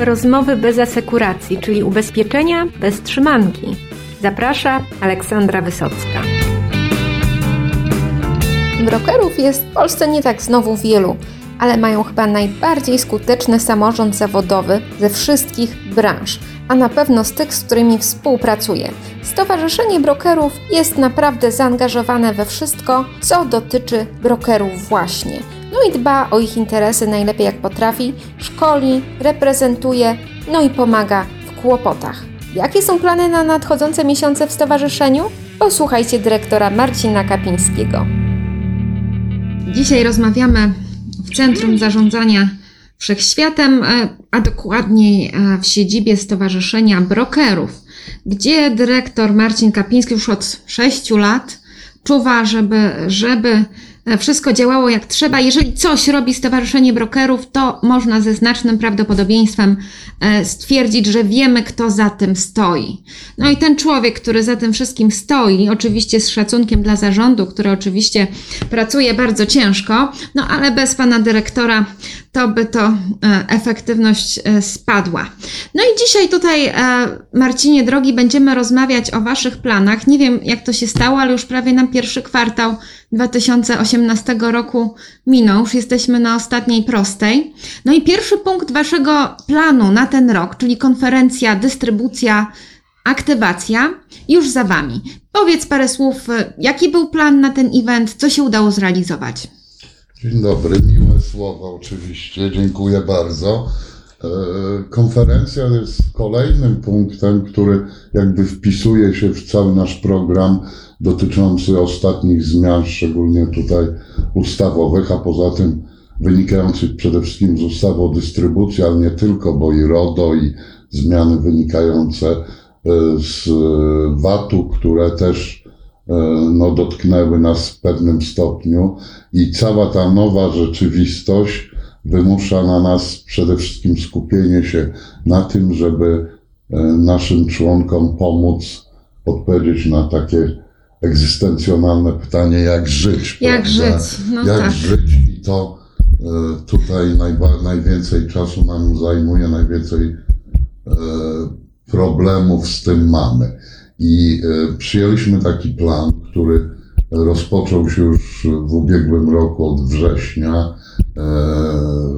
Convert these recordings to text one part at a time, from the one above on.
Rozmowy bez asekuracji, czyli ubezpieczenia bez trzymanki. Zaprasza Aleksandra Wysocka. Brokerów jest w Polsce nie tak znowu wielu, ale mają chyba najbardziej skuteczny samorząd zawodowy ze wszystkich branż, a na pewno z tych, z którymi współpracuję. Stowarzyszenie Brokerów jest naprawdę zaangażowane we wszystko, co dotyczy brokerów właśnie. No i dba o ich interesy najlepiej jak potrafi, szkoli, reprezentuje, no i pomaga w kłopotach. Jakie są plany na nadchodzące miesiące w stowarzyszeniu? Posłuchajcie dyrektora Marcina Kapińskiego. Dzisiaj rozmawiamy w Centrum Zarządzania Wszechświatem, e, a dokładniej e, w siedzibie Stowarzyszenia Brokerów, gdzie dyrektor Marcin Kapiński już od 6 lat czuwa, żeby, żeby wszystko działało jak trzeba. Jeżeli coś robi Stowarzyszenie Brokerów, to można ze znacznym prawdopodobieństwem e, stwierdzić, że wiemy, kto za tym stoi. No i ten człowiek, który za tym wszystkim stoi, oczywiście z szacunkiem dla zarządu, który oczywiście pracuje bardzo ciężko, no ale bez pana dyrektora to by to e, efektywność spadła. No i dzisiaj tutaj, Marcinie drogi, będziemy rozmawiać o waszych planach. Nie wiem, jak to się stało, ale już prawie nam pierwszy kwartał 2018 roku minął, już jesteśmy na ostatniej prostej. No i pierwszy punkt Waszego planu na ten rok, czyli konferencja, dystrybucja, aktywacja, już za Wami. Powiedz parę słów, jaki był plan na ten event, co się udało zrealizować? Dzień dobry, słowa oczywiście, dziękuję bardzo. E, konferencja jest kolejnym punktem, który jakby wpisuje się w cały nasz program dotyczący ostatnich zmian, szczególnie tutaj ustawowych, a poza tym wynikających przede wszystkim z ustawy o dystrybucji, ale nie tylko, bo i RODO i zmiany wynikające e, z VAT-u, które też e, no, dotknęły nas w pewnym stopniu i cała ta nowa rzeczywistość wymusza na nas przede wszystkim skupienie się na tym, żeby e, naszym członkom pomóc odpowiedzieć na takie egzystencjonalne pytanie, jak żyć. Jak prawda? żyć, no Jak tak. żyć i to e, tutaj najba, najwięcej czasu nam zajmuje, najwięcej e, problemów z tym mamy. I e, przyjęliśmy taki plan, który rozpoczął się już w ubiegłym roku od września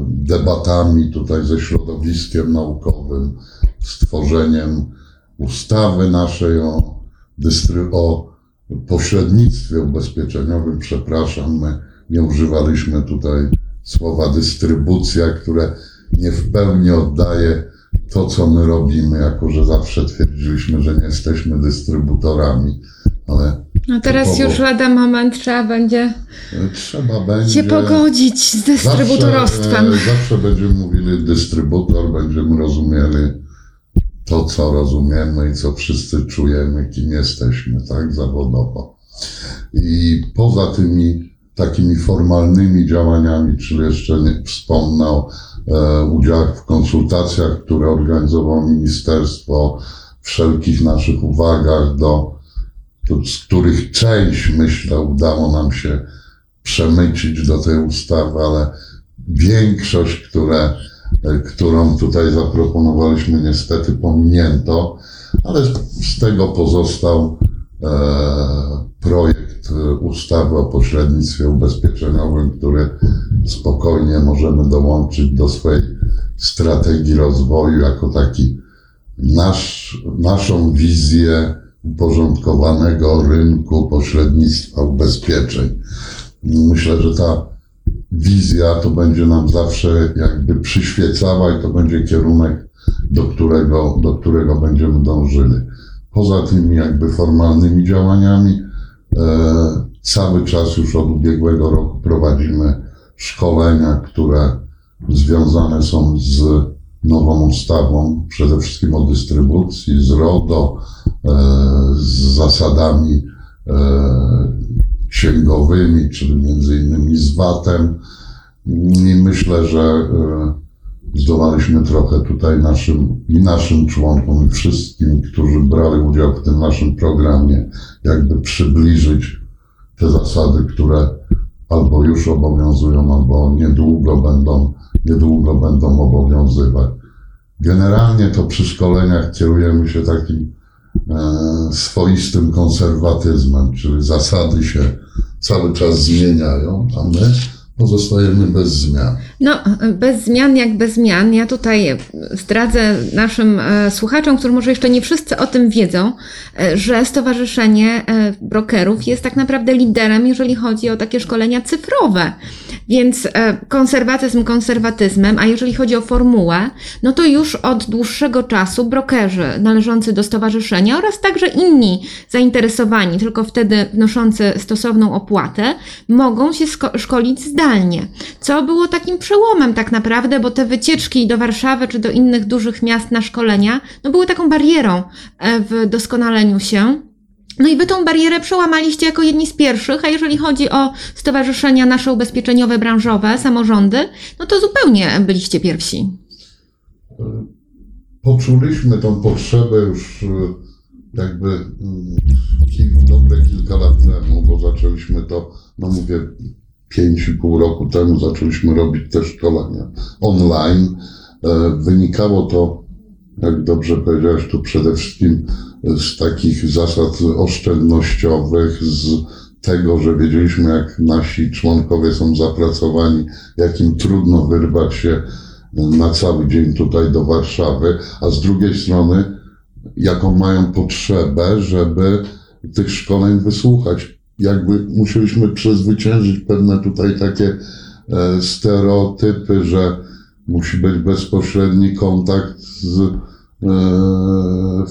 debatami tutaj ze środowiskiem naukowym, stworzeniem ustawy naszej o, dystry- o pośrednictwie ubezpieczeniowym, przepraszam, my nie używaliśmy tutaj słowa dystrybucja, które nie w pełni oddaje to, co my robimy, jako że zawsze twierdziliśmy, że nie jesteśmy dystrybutorami, ale. No teraz typowo, już lada moment trzeba będzie, trzeba będzie się pogodzić z dystrybutorostwem. Zawsze, zawsze będziemy mówili dystrybutor, będziemy rozumieli to, co rozumiemy i co wszyscy czujemy, kim jesteśmy, tak, zawodowo. I poza tymi takimi formalnymi działaniami, czyli jeszcze nie wspomnę o e, udziałach w konsultacjach, które organizowało ministerstwo, wszelkich naszych uwagach, do, do, z których część, myślę, udało nam się przemycić do tej ustawy, ale większość, które E, którą tutaj zaproponowaliśmy, niestety pominięto, ale z tego pozostał e, projekt ustawy o pośrednictwie ubezpieczeniowym, który spokojnie możemy dołączyć do swojej strategii rozwoju jako taki nasz, naszą wizję uporządkowanego rynku pośrednictwa ubezpieczeń. Myślę, że ta wizja to będzie nam zawsze jakby przyświecała i to będzie kierunek, do którego, do którego będziemy dążyli. Poza tymi jakby formalnymi działaniami, cały czas już od ubiegłego roku prowadzimy szkolenia, które związane są z nową ustawą, przede wszystkim o dystrybucji, z RODO, e, z zasadami e, księgowymi, czyli między innymi z VAT-em. I myślę, że e, zdołaliśmy trochę tutaj naszym i naszym członkom, i wszystkim, którzy brali udział w tym naszym programie, jakby przybliżyć te zasady, które albo już obowiązują, albo niedługo będą, niedługo będą obowiązywać. Generalnie to przy szkoleniach kierujemy się takim e, swoistym konserwatyzmem, czyli zasady się cały czas zmieniają, a my pozostajemy bez zmian. No, bez zmian jak bez zmian. Ja tutaj zdradzę naszym e, słuchaczom, którzy może jeszcze nie wszyscy o tym wiedzą, e, że Stowarzyszenie e, Brokerów jest tak naprawdę liderem, jeżeli chodzi o takie szkolenia cyfrowe. Więc konserwatyzm konserwatyzmem, a jeżeli chodzi o formułę, no to już od dłuższego czasu brokerzy należący do stowarzyszenia oraz także inni zainteresowani, tylko wtedy wnoszący stosowną opłatę, mogą się szkolić zdalnie zdalnie, co było takim przełomem tak naprawdę, bo te wycieczki do Warszawy czy do innych dużych miast na szkolenia, no były taką barierą e, w doskonaleniu się. No i wy tą barierę przełamaliście jako jedni z pierwszych, a jeżeli chodzi o stowarzyszenia nasze ubezpieczeniowe, branżowe, samorządy, no to zupełnie byliście pierwsi. Poczuliśmy tą potrzebę już e, jakby mm, dobre kilka lat temu, bo zaczęliśmy to, no mówię, 5,5 roku temu zaczęliśmy robić te szkolenia online. E, wynikało to, jak dobrze powiedziałeś, tu przede wszystkim z takich zasad oszczędnościowych, z tego, że wiedzieliśmy, jak nasi członkowie są zapracowani, jak im trudno wyrwać się na cały dzień tutaj do Warszawy, a z drugiej strony, jaką mają potrzebę, żeby tych szkoleń wysłuchać jakby musieliśmy przezwyciężyć pewne tutaj takie e, stereotypy, że musi być bezpośredni kontakt z e,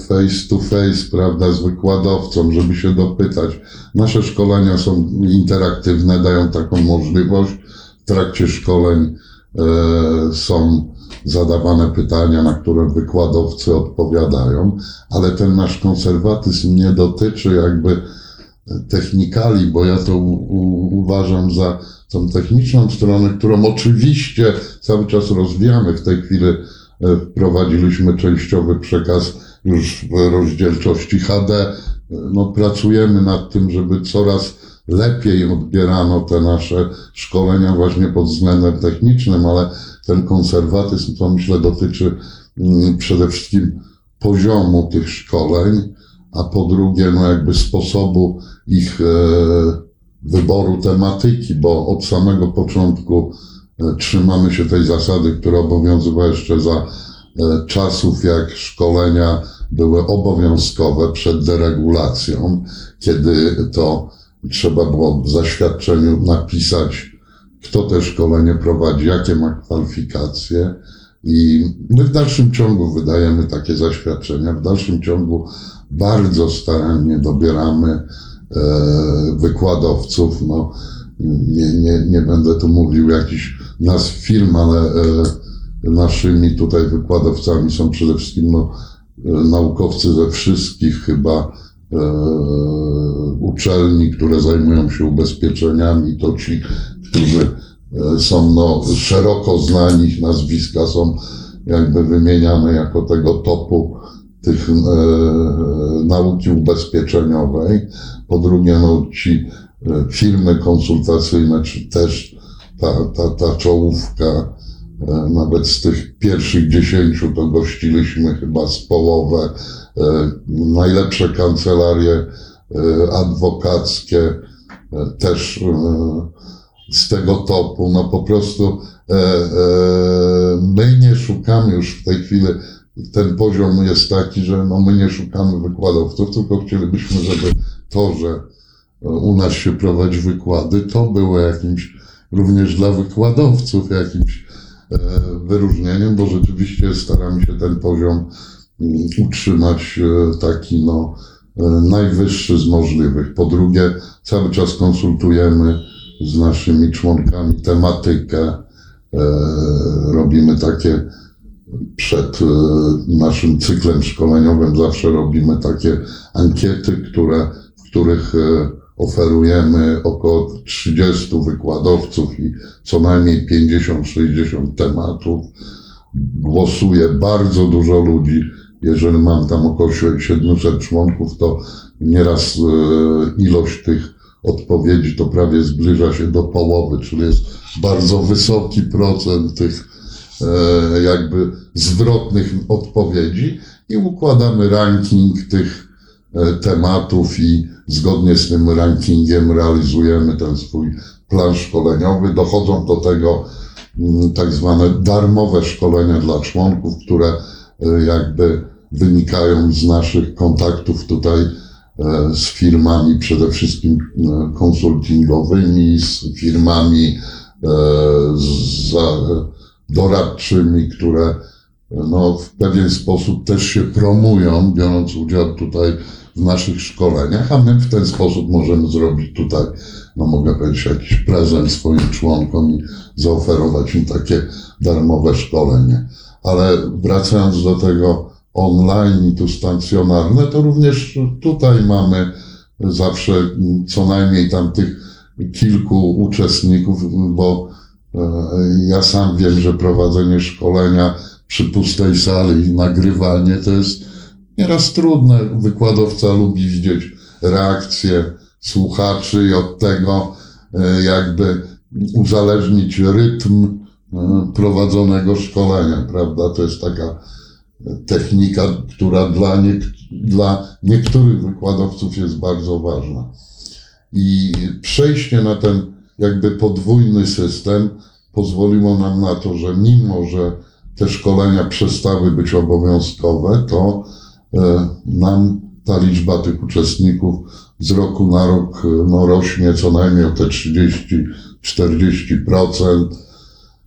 face to face, prawda, z wykładowcą, żeby się dopytać. Nasze szkolenia są interaktywne, dają taką możliwość. W trakcie szkoleń e, są zadawane pytania, na które wykładowcy odpowiadają, ale ten nasz konserwatyzm nie dotyczy jakby technikali, bo ja to u, uważam za tą techniczną stronę, którą oczywiście cały czas rozwijamy. W tej chwili e, wprowadziliśmy częściowy przekaz już w rozdzielczości HD. No, pracujemy nad tym, żeby coraz lepiej odbierano te nasze szkolenia właśnie pod względem technicznym, ale ten konserwatyzm to myślę dotyczy mm, przede wszystkim poziomu tych szkoleń a po drugie, no jakby sposobu ich e, wyboru tematyki, bo od samego początku e, trzymamy się tej zasady, która obowiązywała jeszcze za e, czasów, jak szkolenia były obowiązkowe przed deregulacją, kiedy to trzeba było w zaświadczeniu napisać, kto te szkolenie prowadzi, jakie ma kwalifikacje. I my w dalszym ciągu wydajemy takie zaświadczenia, w dalszym ciągu bardzo starannie dobieramy e, wykładowców. No, nie, nie, nie będę tu mówił jakiś nazw firm, ale e, naszymi tutaj wykładowcami są przede wszystkim no, e, naukowcy ze wszystkich chyba uczelni, które zajmują się ubezpieczeniami, to ci, którzy są no, szeroko znani, ich nazwiska są jakby wymieniane jako tego topu tych e, nauki ubezpieczeniowej. Po drugie, no, ci e, firmy konsultacyjne, czy też ta, ta, ta czołówka, e, nawet z tych pierwszych dziesięciu to gościliśmy chyba z połowę. E, najlepsze kancelarie e, adwokackie e, też z tego topu. No po prostu my nie szukamy już w tej chwili ten poziom jest taki, że no my nie szukamy wykładowców, tylko chcielibyśmy, żeby to, że e, u nas się prowadzi wykłady, to było jakimś również dla wykładowców jakimś e, wyróżnieniem, bo rzeczywiście staramy się ten poziom mm, utrzymać e, taki no, najwyższy z możliwych. Po drugie, cały czas konsultujemy z naszymi członkami tematykę, robimy takie przed e, naszym cyklem szkoleniowym zawsze robimy takie ankiety, które, w których e, oferujemy około 30 wykładowców i co najmniej 50-60 tematów. Głosuje bardzo dużo ludzi. Jeżeli mam tam około 700 członków, to nieraz e, ilość tych odpowiedzi to prawie zbliża się do połowy, czyli jest bardzo wysoki procent tych jakby zwrotnych odpowiedzi i układamy ranking tych e, tematów i zgodnie z tym rankingiem realizujemy ten swój plan szkoleniowy. Dochodzą do tego mm, tak zwane darmowe szkolenia dla członków, które e, jakby wynikają z naszych kontaktów tutaj e, z firmami przede wszystkim e, konsultingowymi, z firmami doradczymi, które no, w pewien sposób też się promują, biorąc udział tutaj w naszych szkoleniach, a my w ten sposób możemy zrobić tutaj, no mogę powiedzieć, jakiś prezent swoim członkom i zaoferować im takie darmowe szkolenie. Ale wracając do tego online i tu stacjonarne, to również tutaj mamy zawsze co najmniej tam tych kilku uczestników, bo ja sam wiem, że prowadzenie szkolenia przy pustej sali i nagrywanie to jest nieraz trudne. Wykładowca lubi widzieć reakcje słuchaczy i od tego e, jakby uzależnić rytm e, prowadzonego szkolenia, prawda? To jest taka technika, która dla, niek dla niektórych wykładowców jest bardzo ważna. I przejście na ten jakby podwójny system pozwoliło nam na to, że mimo, że te szkolenia przestały być obowiązkowe, to e, nam ta liczba tych uczestników z roku na rok no, rośnie co najmniej o te 30-40%.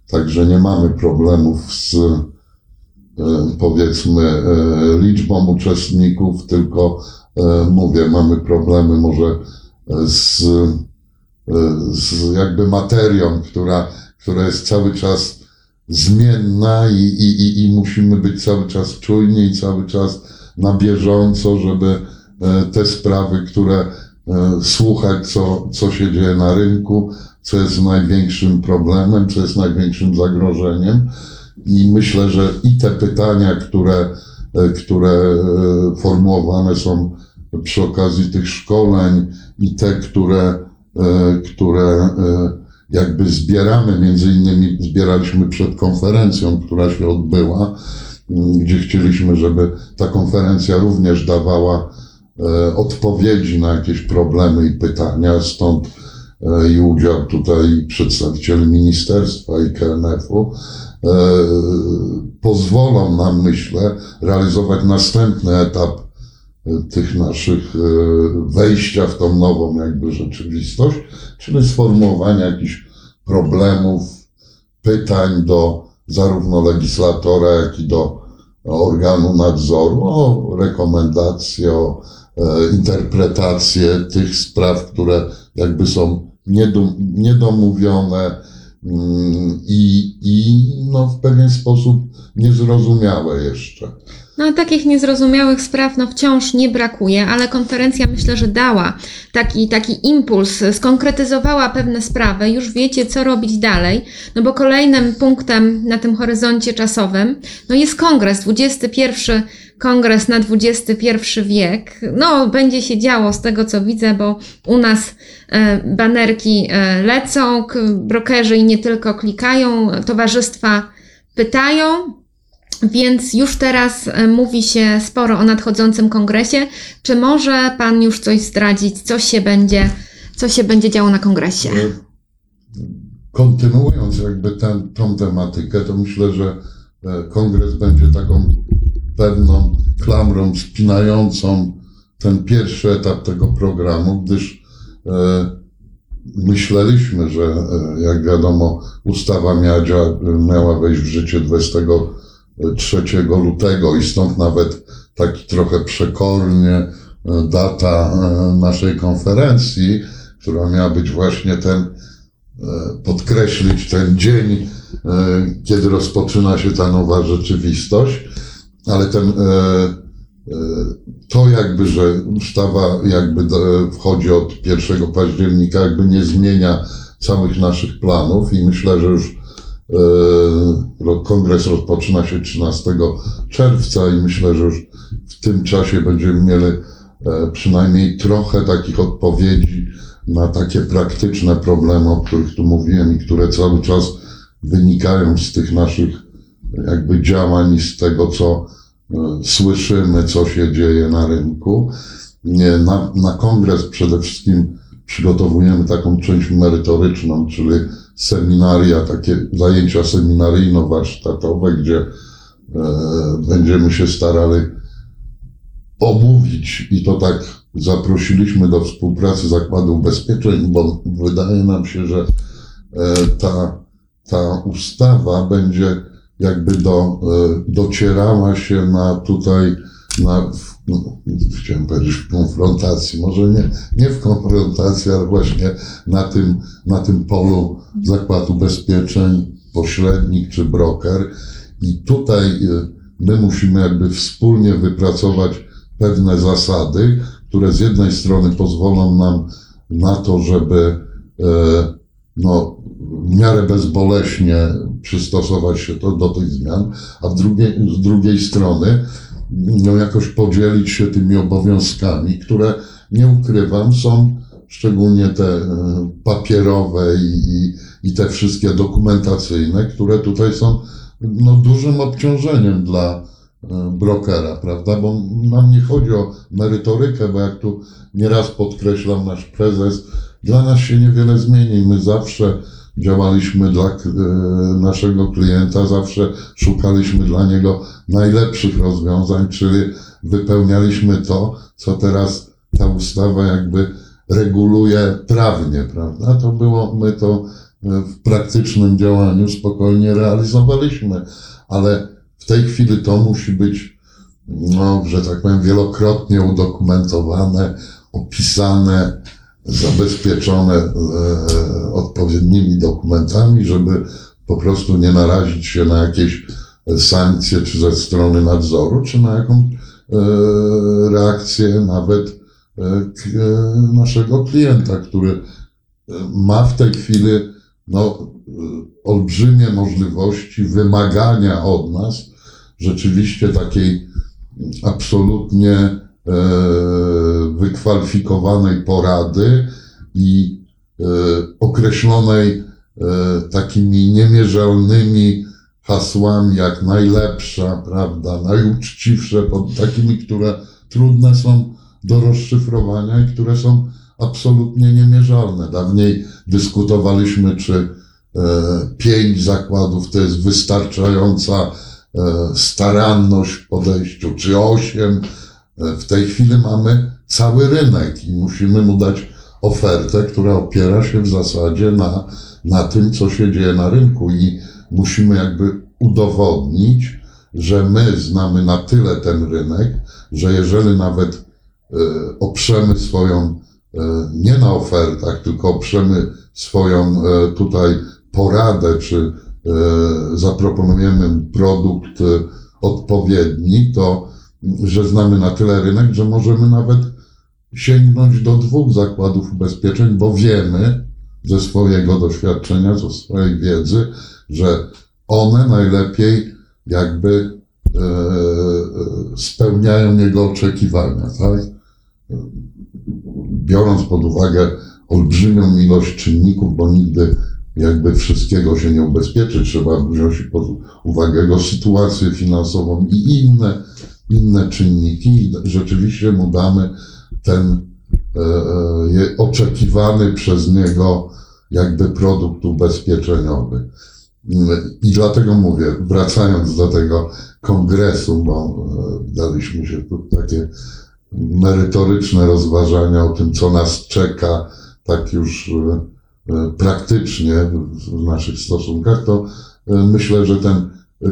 Także nie mamy problemów z e, powiedzmy e, liczbą uczestników, tylko mówię, mamy problemy może z, z jakby materią, która, która jest cały czas zmienna i, i, i musimy być cały czas czujni i cały czas na bieżąco, żeby e, te sprawy, które e, słuchać, co, co się dzieje na rynku, co jest największym problemem, co jest największym zagrożeniem. I myślę, że i te pytania, które, e, które formułowane są przy okazji tych szkoleń, i te, które, które jakby zbieramy, między innymi zbieraliśmy przed konferencją, która się odbyła, mm, gdzie chcieliśmy, żeby ta konferencja również dawała e, odpowiedzi na jakieś problemy i pytania, stąd e, i udział tutaj przedstawicieli ministerstwa i KNF-u, e, pozwolą nam, myślę, realizować następny etap tych naszych wejścia w tą nową jakby rzeczywistość, czyli sformułowania jakichś problemów, pytań do zarówno legislatora, jak i do organu nadzoru, o rekomendacje, o e, interpretacje tych spraw, które jakby są niedomówione mm, i, i no, w pewien sposób niezrozumiałe jeszcze. No, takich niezrozumiałych spraw no, wciąż nie brakuje, ale konferencja myślę, że dała taki, taki impuls, skonkretyzowała pewne sprawy, już wiecie, co robić dalej, no bo kolejnym punktem na tym horyzoncie czasowym no, jest kongres, 21 kongres na XXI wiek. No, będzie się działo z tego, co widzę, bo u nas e, banerki e, lecą, brokerzy i nie tylko klikają, towarzystwa pytają, więc już teraz e, mówi się sporo o nadchodzącym kongresie. Czy może Pan już coś zdradzić, co się będzie, co się będzie działo na kongresie? E, kontynuując jakby ten, tą tematykę, to myślę, że e, kongres będzie taką pewną klamrą spinającą ten pierwszy etap tego programu, gdyż myśleliśmy, że jak wiadomo ustawa miała, miała wejść w życie 20 3 lutego i stąd nawet taki trochę przekornie e, data e, naszej konferencji, która miała być właśnie ten, e, podkreślić ten dzień, kiedy rozpoczyna się ta nowa rzeczywistość, ale ten, to jakby, że ustawa jakby wchodzi od 1 października, jakby nie zmienia całych naszych planów i myślę, że już kongres rozpoczyna się 13 czerwca i myślę, że już w tym czasie będziemy mieli e, przynajmniej trochę takich odpowiedzi na takie praktyczne problemy, o których tu mówiłem i które cały czas wynikają z tych naszych jakby działań, z tego, co e, słyszymy, co się dzieje na rynku. Na, na kongres przede wszystkim przygotowujemy taką część merytoryczną, czyli seminaria, takie zajęcia seminaryjno-warsztatowe, gdzie e, będziemy się starali omówić i to tak zaprosiliśmy do współpracy Zakładu Ubezpieczeń, bo wydaje nam się, że e, ta, ta ustawa będzie jakby do, e, docierała się na tutaj, na, no, chciałem powiedzieć w konfrontacji, może nie, nie w konfrontacji, ale właśnie na tym, na tym polu Zakład Ubezpieczeń, pośrednik czy broker. I tutaj e, my musimy jakby wspólnie wypracować pewne zasady, które z jednej strony pozwolą nam na to, żeby e, no, w miarę bezboleśnie przystosować się to, do tych zmian, a drugiej, z drugiej strony no, jakoś podzielić się tymi obowiązkami, które nie ukrywam, są szczególnie te e, papierowe i, i te wszystkie dokumentacyjne, które tutaj są no, dużym obciążeniem dla, E, brokera, prawda? Bo nam nie chodzi o merytorykę, bo jak tu nieraz podkreślam nasz prezes, dla nas się niewiele zmieni. My zawsze działaliśmy dla e, naszego klienta, zawsze szukaliśmy dla niego najlepszych rozwiązań, czyli wypełnialiśmy to, co teraz ta ustawa jakby reguluje prawnie, prawda? To było, my to e, w praktycznym działaniu spokojnie realizowaliśmy, ale w tej chwili to musi być, no, że tak powiem, wielokrotnie udokumentowane, opisane, zabezpieczone e, odpowiednimi dokumentami, żeby po prostu nie narazić się na jakieś sankcje, czy ze strony nadzoru, czy na jaką e, reakcję nawet e, naszego klienta, który ma w tej chwili no, olbrzymie możliwości wymagania od nas rzeczywiście takiej absolutnie wykwalifikowanej porady i e, określonej e, takimi niemierzalnymi hasłami jak najlepsza, prawda, najuczciwsze, pod takimi, które trudne są do rozszyfrowania i które są absolutnie niemierzalne. Dawniej dyskutowaliśmy, czy pięć zakładów to jest wystarczająca E, staranność w podejściu, czy osiem. E, w tej chwili mamy cały rynek i musimy mu dać ofertę, która opiera się w zasadzie na, na tym, co się dzieje na rynku. I musimy jakby udowodnić, że my znamy na tyle ten rynek, że jeżeli nawet e, oprzemy swoją, nie na ofertach, tylko oprzemy swoją tutaj poradę, czy zaproponujemy produkt odpowiedni, to że znamy na tyle rynek, że możemy nawet sięgnąć do dwóch zakładów ubezpieczeń, bo wiemy ze swojego doświadczenia, ze swojej wiedzy, że one najlepiej jakby e, spełniają jego oczekiwania, tak? Biorąc pod uwagę olbrzymią ilość czynników, bo nigdy jakby wszystkiego się nie ubezpieczy, trzeba wziąć pod uwagę jego sytuację finansową i inne, inne czynniki rzeczywiście mu damy ten e, e oczekiwany przez niego jakby produkt ubezpieczeniowy. I dlatego mówię, wracając do tego kongresu, bo e, daliśmy się tu takie merytoryczne rozważania o tym, co nas czeka, tak już e, praktycznie w naszych stosunkach, to myślę, że ten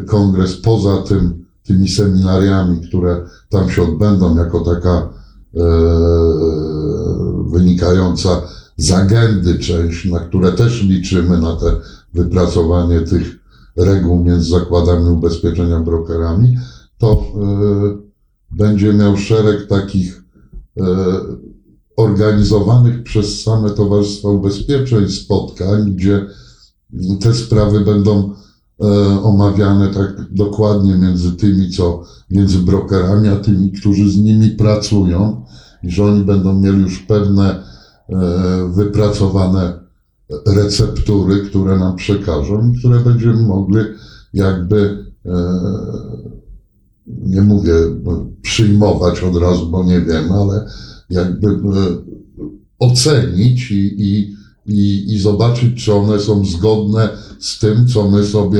kongres poza tym, tymi seminariami, które tam się odbędą jako taka wynikająca z agendy część, na które też liczymy na te wypracowanie tych reguł między zakładami ubezpieczenia brokerami, to e, będzie miał szereg takich e, organizowanych przez same Towarzystwa Ubezpieczeń spotkań, gdzie te sprawy będą e, omawiane tak dokładnie między tymi, co między brokerami, a tymi, którzy z nimi pracują, i że oni będą mieli już pewne e, wypracowane receptury, które nam przekażą które będziemy mogli jakby nie mówię przyjmować od razu, bo nie wiem, ale jakby ocenić i, i, i, i zobaczyć, czy one są zgodne z tym, co my sobie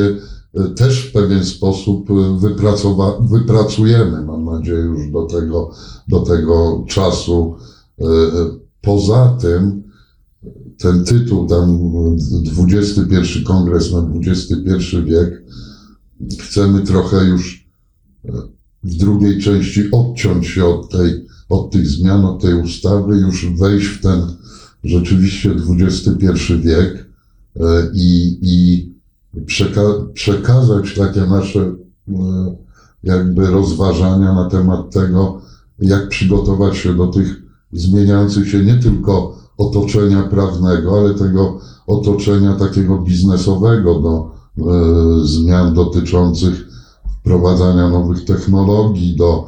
też w pewien sposób wypracowa- wypracujemy. Mam nadzieję już do tego, do tego czasu. Poza tym, ten tytuł, tam XXI Kongres na XXI wiek, chcemy trochę już e, w drugiej części odciąć się od, tej, od tych zmian, od tej ustawy, już wejść w ten rzeczywiście XXI wiek e, i, i przeka- przekazać takie nasze e, jakby rozważania na temat tego, jak przygotować się do tych zmieniających się nie tylko otoczenia prawnego, ale tego otoczenia takiego biznesowego do e, zmian dotyczących wprowadzania nowych technologii, do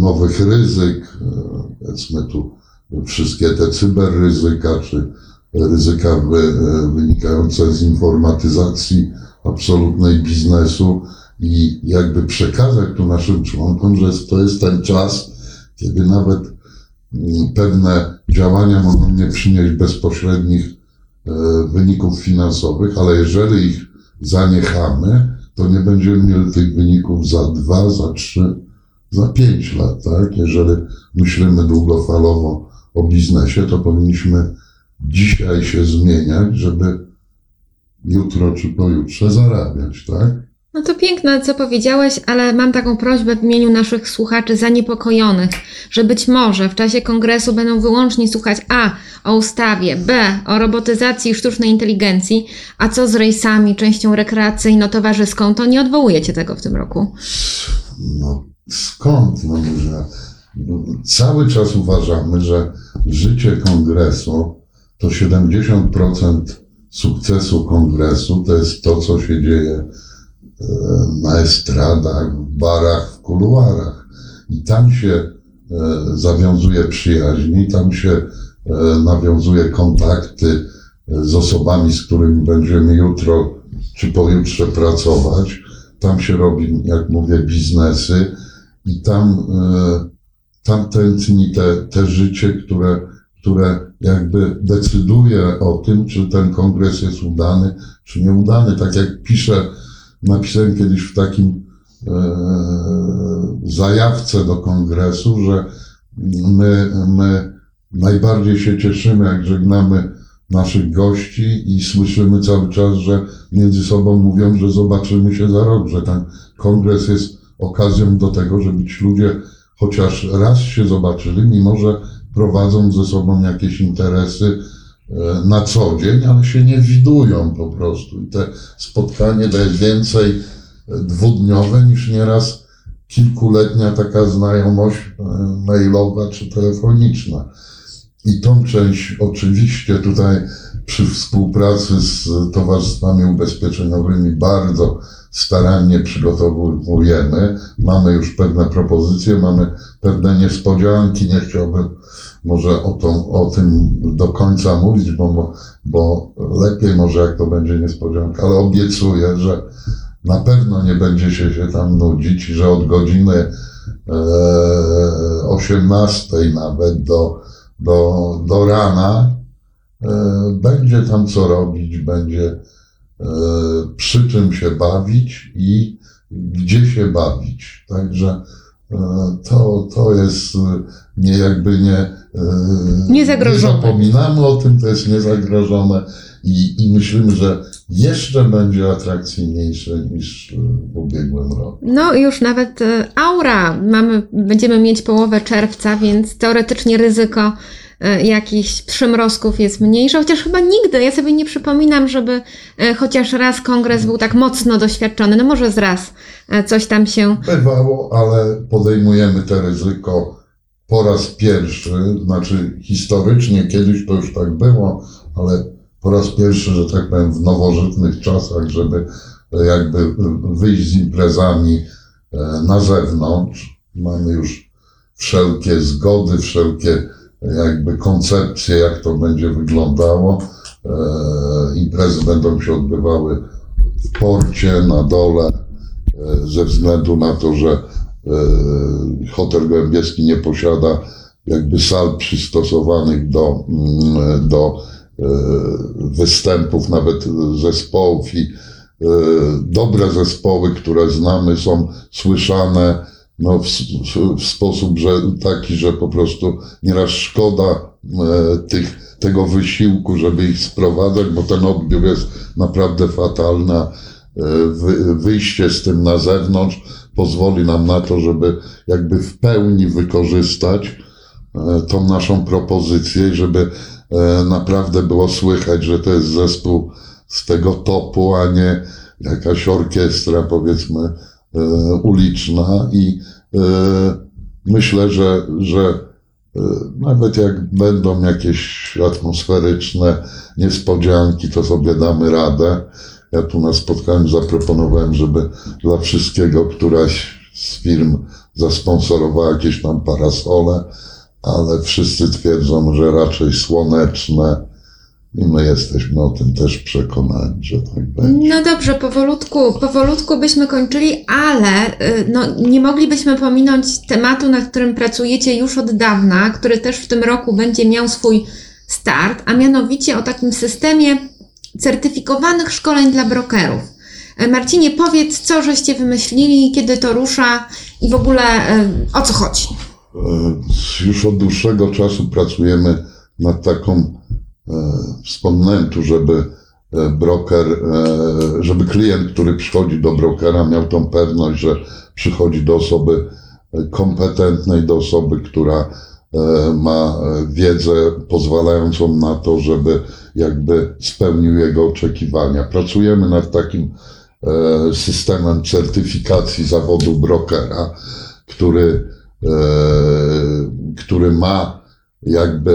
nowych ryzyk, e, powiedzmy tu wszystkie te cyberryzyka, czy ryzyka wy, wynikające z informatyzacji absolutnej biznesu i jakby przekazać tu naszym członkom, że to jest ten czas, kiedy nawet pewne działania mogą nie przynieść bezpośrednich e, wyników finansowych, ale jeżeli ich zaniechamy, to nie będziemy mieli tych wyników za dwa, za trzy, za pięć lat, tak? Jeżeli myślimy długofalowo o biznesie, to powinniśmy dzisiaj się zmieniać, żeby jutro czy pojutrze zarabiać, tak? No to piękne, co powiedziałeś, ale mam taką prośbę w imieniu naszych słuchaczy zaniepokojonych, że być może w czasie kongresu będą wyłącznie słuchać A o ustawie, B o robotyzacji i sztucznej inteligencji, a co z rejsami, częścią rekreacyjno-towarzyską, to nie odwołujecie tego w tym roku. No skąd? No, że cały czas uważamy, że życie kongresu to 70% sukcesu kongresu to jest to, co się dzieje na estradach, w barach, w kuluarach. I tam się e, zawiązuje przyjaźni, tam się e, nawiązuje kontakty e, z osobami, z którymi będziemy jutro czy pojutrze pracować. Tam się robi, jak mówię, biznesy i tam, tam tętni te, te życie, które, które jakby decyduje o tym, czy ten kongres jest udany, czy nieudany. Tak jak pisze napisałem kiedyś w takim e, zajawce do kongresu, że my, my najbardziej się cieszymy, jak żegnamy naszych gości i słyszymy cały czas, że między sobą mówią, że zobaczymy się za rok, że ten kongres jest okazją do tego, żeby ci ludzie chociaż raz się zobaczyli, mimo że prowadzą ze sobą jakieś interesy, E, na co dzień, ale się nie widują po prostu. I te spotkanie jest więcej dwudniowe niż nieraz kilkuletnia taka znajomość e, mailowa czy telefoniczna. I tą część oczywiście tutaj przy współpracy z towarzystwami ubezpieczeniowymi bardzo starannie przygotowujemy. Mamy już pewne propozycje, mamy pewne niespodzianki. Nie chciałbym może o, tą, o tym do końca mówić, bo, bo lepiej może jak to będzie niespodzianka, ale obiecuję, że na pewno nie będzie się, tam nudzić, że od godziny e, 18 nawet do, do, do rana będzie tam co robić, będzie e, przy czym się bawić i gdzie się bawić. Także e, to, to jest nie jakby nie niezagrożone. Nie zapominamy o tym, to jest niezagrożone i, i myślimy, że jeszcze będzie atrakcyjniejsze niż w ubiegłym roku. No już nawet e, aura mamy, będziemy mieć połowę czerwca, więc teoretycznie ryzyko e, jakichś przymrozków jest mniejsze, chociaż chyba nigdy, ja sobie nie przypominam, żeby e, chociaż raz kongres był tak mocno doświadczony, no może z raz coś tam się... Bywało, ale podejmujemy to ryzyko po raz pierwszy, znaczy historycznie kiedyś to już tak było, ale po raz pierwszy, że tak powiem, w nowożytnych czasach, żeby jakby wyjść z imprezami e, na zewnątrz. Mamy już wszelkie zgody, wszelkie jakby koncepcje, jak to będzie wyglądało. E, imprezy będą się odbywały w porcie, na dole, e, ze względu na to, że hotel Gołębieski nie posiada jakby sal przystosowanych do, mm, do występów nawet zespołów i dobre zespoły, które znamy, są słyszane no, w, w, sposób że, taki, że po prostu nieraz szkoda e, tych, tego wysiłku, żeby ich sprowadzać, bo ten odbiór jest naprawdę fatalny. E, wy, wyjście z tym na zewnątrz pozwoli nam na to, żeby jakby w pełni wykorzystać e, tą naszą propozycję i żeby e, naprawdę było słychać, że to jest zespół z tego topu, a nie jakaś orkiestra, powiedzmy, uliczna i e, myślę, że, że e, nawet jak będą jakieś atmosferyczne niespodzianki, to sobie damy radę. Ja tu na spotkaniu zaproponowałem, żeby dla wszystkiego któraś z firm zasponsorowała jakieś tam parasole, ale wszyscy twierdzą, że raczej słoneczne, i my jesteśmy o tym też przekonani, że tak będzie. No dobrze, powolutku, powolutku byśmy kończyli, ale y, no, nie moglibyśmy pominąć tematu, nad którym pracujecie już od dawna, który też w tym roku będzie miał swój start, a mianowicie o takim systemie certyfikowanych szkoleń dla brokerów. E, Marcinie, powiedz, co żeście wymyślili, kiedy to rusza i w ogóle y, o co chodzi? E, już od dłuższego czasu pracujemy nad taką E, wspomniałem tu, żeby e, broker, e, żeby klient, który przychodzi do brokera, miał tą pewność, że przychodzi do osoby kompetentnej, do osoby, która ma wiedzę pozwalającą na to, żeby jakby spełnił jego oczekiwania. Pracujemy nad takim systemem certyfikacji zawodu brokera, który, który ma jakby,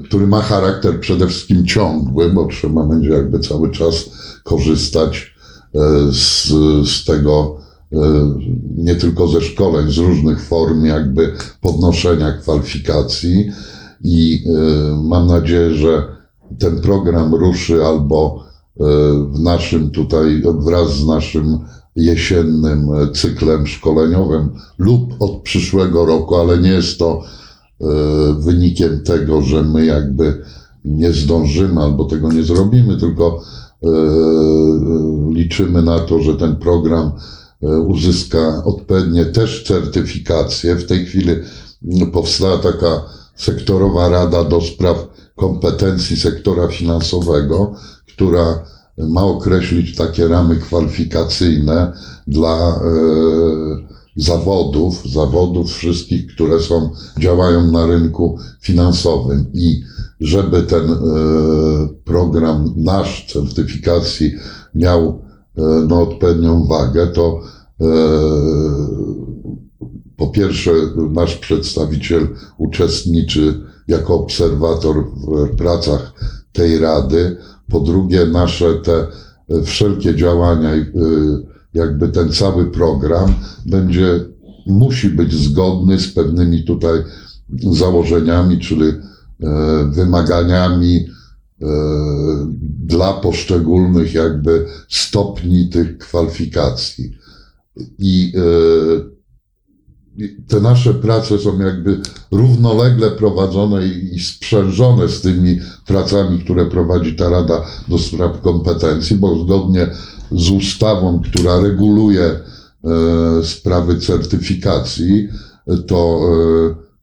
y, który ma charakter przede wszystkim ciągły, bo trzeba będzie jakby cały czas korzystać y, z, z tego, y, nie tylko ze szkoleń, z różnych form jakby podnoszenia kwalifikacji. I mam nadzieję, że ten program ruszy albo w naszym tutaj, wraz z naszym jesiennym cyklem szkoleniowym lub od przyszłego roku, ale nie jest to E, wynikiem tego, że my jakby nie zdążymy albo tego nie zrobimy, tylko e, liczymy na to, że ten program e, uzyska odpowiednie też certyfikacje. W tej chwili powstała taka sektorowa rada do spraw kompetencji sektora finansowego, która ma określić takie ramy kwalifikacyjne dla zawodów, zawodów wszystkich, które są, działają na rynku finansowym. I żeby ten e, program nasz certyfikacji miał e, no, odpowiednią wagę, to e, po pierwsze nasz przedstawiciel uczestniczy jako obserwator w pracach tej rady, po drugie nasze te wszelkie działania jakby ten cały program będzie, musi być zgodny z pewnymi tutaj założeniami, czyli e, wymaganiami e, dla poszczególnych jakby stopni tych kwalifikacji. I e, te nasze prace są jakby równolegle prowadzone i sprzężone z tymi pracami, które prowadzi ta Rada do Spraw Kompetencji, bo zgodnie z ustawą, która reguluje e, sprawy certyfikacji, to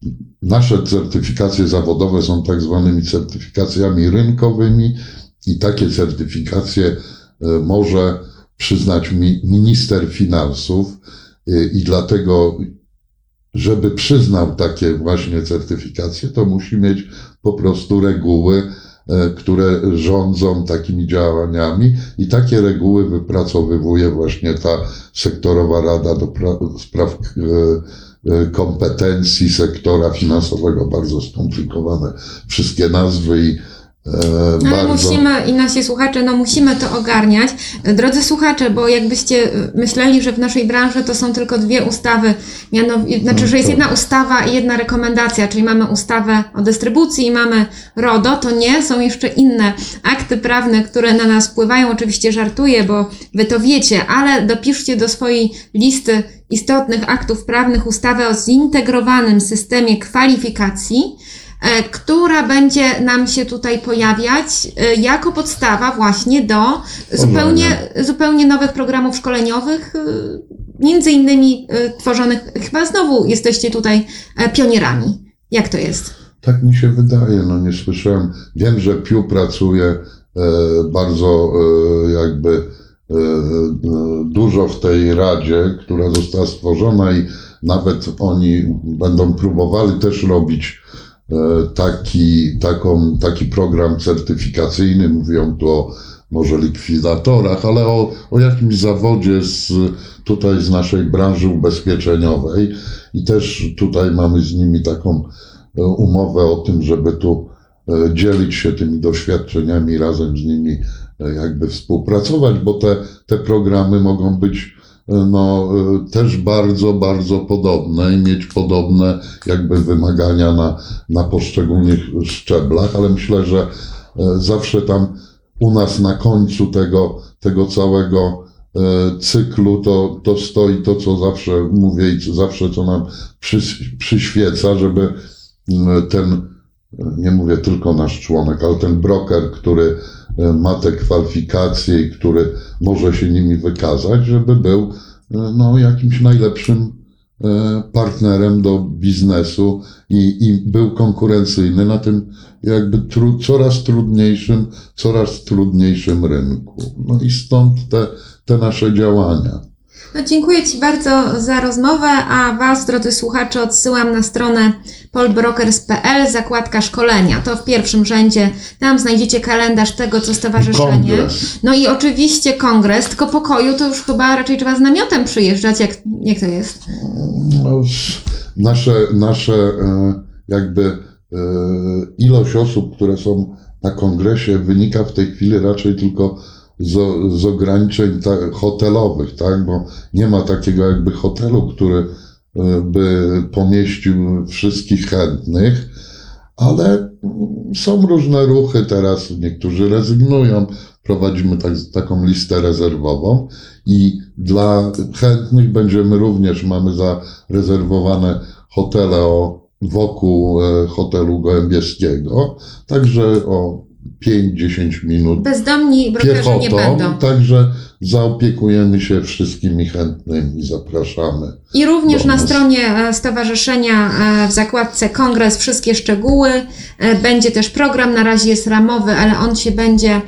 e, nasze certyfikacje zawodowe są tak zwanymi certyfikacjami rynkowymi i takie certyfikacje e, może przyznać minister finansów i dlatego, żeby przyznał takie właśnie certyfikacje, to musi mieć po prostu reguły, E, które rządzą takimi działaniami. I takie reguły wypracowywuje właśnie ta sektorowa Rada do Spraw e, e, kompetencji sektora finansowego, bardzo skomplikowane wszystkie nazwy i No ale bardzo... musimy, i nasi słuchacze, no musimy to ogarniać. Drodzy słuchacze, bo jakbyście myśleli, że w naszej branży to są tylko dwie ustawy, mianowicie, znaczy, że jest jedna ustawa i jedna rekomendacja, czyli mamy ustawę o dystrybucji i mamy RODO, to nie, są jeszcze inne akty prawne, które na nas wpływają. Oczywiście żartuję, bo wy to wiecie, ale dopiszcie do swojej listy istotnych aktów prawnych ustawę o zintegrowanym systemie kwalifikacji, e, która będzie nam się tutaj pojawiać e, jako podstawa właśnie do zupełnie, zupełnie nowych programów szkoleniowych, e, między innymi tworzonych, chyba znowu jesteście tutaj pionierami. Jak to jest? Tak mi się wydaje, no nie słyszałem. Wiem, że Piu pracuje e, bardzo e, jakby e, e, dużo w tej radzie, która została stworzona i nawet oni będą próbowali też robić e, taki, taką, taki program certyfikacyjny. Mówią tu o może likwidatorach, ale o, o jakimś zawodzie z, tutaj z naszej branży ubezpieczeniowej i też tutaj mamy z nimi taką e, umowę o tym, żeby tu e, dzielić się tymi doświadczeniami, razem z nimi e, jakby współpracować, bo te, te programy mogą być no, też bardzo, bardzo podobne i mieć podobne jakby wymagania na, na poszczególnych szczeblach, ale myślę, że zawsze tam u nas na końcu tego, tego całego e, cyklu to, to stoi to, co zawsze mówię i co, zawsze co nam przy, przyświeca, żeby ten, nie mówię tylko nasz członek, ale ten broker, który ma te kwalifikacje i który może się nimi wykazać, żeby był e, no, jakimś najlepszym partnerem do biznesu i, i był konkurencyjny na tym jakby tru, coraz trudniejszym, coraz trudniejszym rynku. No i stąd te, te nasze działania. No, dziękuję Ci bardzo za rozmowę, a Was, drodzy słuchacze, odsyłam na stronę polbrokers.pl, zakładka szkolenia. To w pierwszym rzędzie. Tam znajdziecie kalendarz tego, co stowarzyszenie. Kongres. No i oczywiście kongres, tylko pokoju to już chyba raczej trzeba z namiotem przyjeżdżać. Jak, jak to jest? No, nasze, nasze e, jakby e, ilość osób, które są na kongresie wynika w tej chwili raczej tylko z, z ograniczeń ta, hotelowych, tak? Bo nie ma takiego jakby hotelu, który by pomieścił wszystkich chętnych, ale są różne ruchy teraz, niektórzy rezygnują, prowadzimy tak, taką listę rezerwową i dla chętnych będziemy również, mamy zarezerwowane hotele o, wokół e, hotelu Gołębieskiego, także o 5-10 minut Bezdomni brokerzy nie piechotą, będą. także zaopiekujemy się wszystkimi chętnymi, zapraszamy. I również na stronie e, stowarzyszenia e, w zakładce Kongres wszystkie szczegóły. E, Będzie też program, na razie jest ramowy, ale on się będzie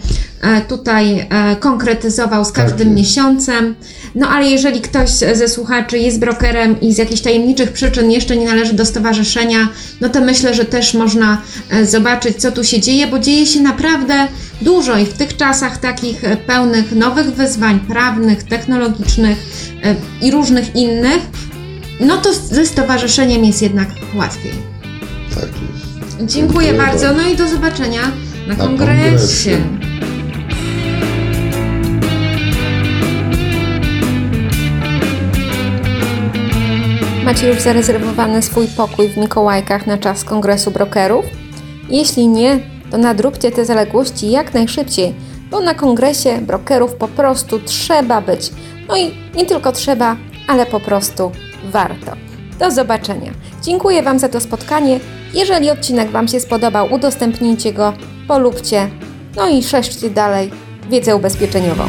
tutaj konkretyzował z Tak każdym jest. miesiącem. No ale jeżeli ktoś ze słuchaczy jest brokerem i z jakichś tajemniczych przyczyn jeszcze nie należy do stowarzyszenia, no to myślę, że też można zobaczyć, co tu się dzieje, bo dzieje się naprawdę dużo i w tych czasach takich e, pełnych nowych wyzwań prawnych, technologicznych e, i różnych innych, no to ze stowarzyszeniem jest jednak łatwiej. Tak jest. Dziękuję, Dziękuję bardzo. bardzo. No i do zobaczenia na, Na kongresie. kongresie. Macie już zarezerwowany swój pokój w Mikołajkach na czas kongresu brokerów? Jeśli nie, to nadróbcie te zaległości jak najszybciej, bo na kongresie brokerów po prostu trzeba być. No i nie tylko trzeba, ale po prostu warto. Do zobaczenia. Dziękuję Wam za to spotkanie. Jeżeli odcinek Wam się spodobał, udostępnijcie go, polubcie, no i szerzcie dalej wiedzę ubezpieczeniową.